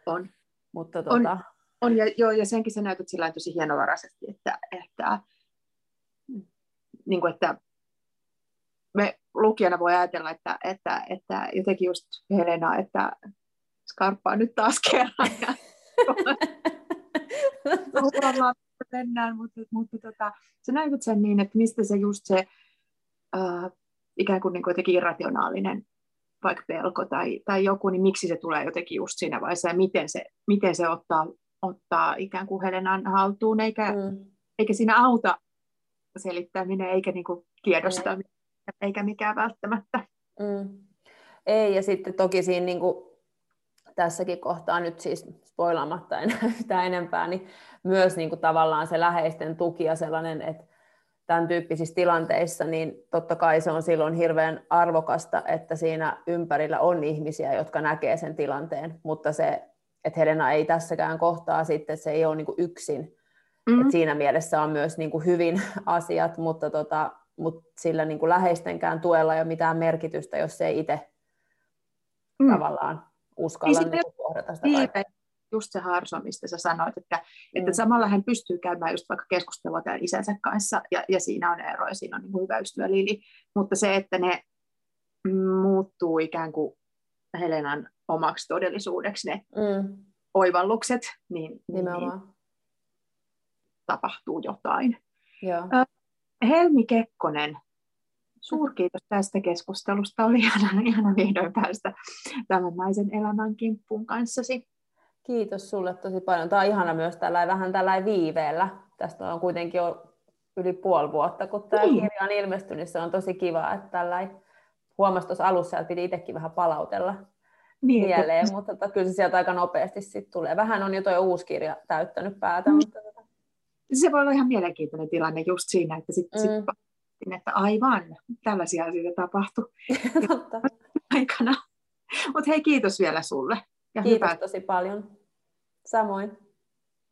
On. Mutta tuota... on, on ja, joo, ja senkin sä näytät sillä tosi hienovaraisesti, että, että, niin kuin, että me lukijana voi ajatella, että, että, että jotenkin just Helena, että skarppaa nyt taas kerran. Ja, [laughs] [laughs] mennään, mutta, mutta tota, sä näytät sen niin, että mistä se just se äh, ikään kuin, niin kuin jotenkin irrationaalinen vaikka pelko tai, tai joku, niin miksi se tulee jotenkin just siinä vaiheessa ja miten se, miten se ottaa, ottaa ikään kuin Helenan haltuun, eikä, mm. eikä siinä auta selittäminen eikä niin kuin tiedostaminen, mm. eikä mikään välttämättä. Mm. Ei, ja sitten toki siinä niin kuin tässäkin kohtaa nyt siis spoilaamatta enää [laughs] yhtään enempää, niin myös niin kuin tavallaan se läheisten tuki ja sellainen, että tämän tyyppisissä tilanteissa, niin totta kai se on silloin hirveän arvokasta, että siinä ympärillä on ihmisiä, jotka näkee sen tilanteen, mutta se että Helena ei tässäkään kohtaa sitten, se ei ole niin kuin yksin. Mm. Et siinä mielessä on myös niin kuin hyvin [laughs] asiat, mutta, tota, mutta sillä niin kuin läheistenkään tuella ei ole mitään merkitystä, jos ei itse mm. tavallaan uskalla niin niin kohdata sitä niin, just se Harso, mistä sä sanoit, että, mm. että samalla hän pystyy käymään just vaikka keskustelua tämän isänsä kanssa, ja, ja siinä on ero, ja siinä on niin hyvä ystävä Lili, mutta se, että ne muuttuu ikään kuin Helenan omaksi todellisuudeksi ne mm. oivallukset, niin, niin, niin tapahtuu jotain. Joo. Helmi Kekkonen, suurkiitos tästä keskustelusta. Oli ihana, ihana vihdoin päästä tämän naisen elämän kimppuun kanssasi. Kiitos sulle tosi paljon. Tämä on ihana myös tällä vähän tällä viiveellä. Tästä on kuitenkin jo yli puoli vuotta, kun tämä niin. kirja on ilmestynyt. Niin se on tosi kiva, että tällä huomasi tuossa alussa, että piti itsekin vähän palautella niin, mieleen, että... mutta tota, kyllä se sieltä aika nopeasti sitten tulee. Vähän on jo tuo uusi kirja täyttänyt päätä. Mm. Mutta... Tota- se voi olla ihan mielenkiintoinen tilanne just siinä, että sitten mm. sit, että aivan, tällaisia asioita tapahtui [laughs] [laughs] aikana. Mutta hei, kiitos vielä sulle. Ja Kiitos hyvä. tosi paljon. Samoin.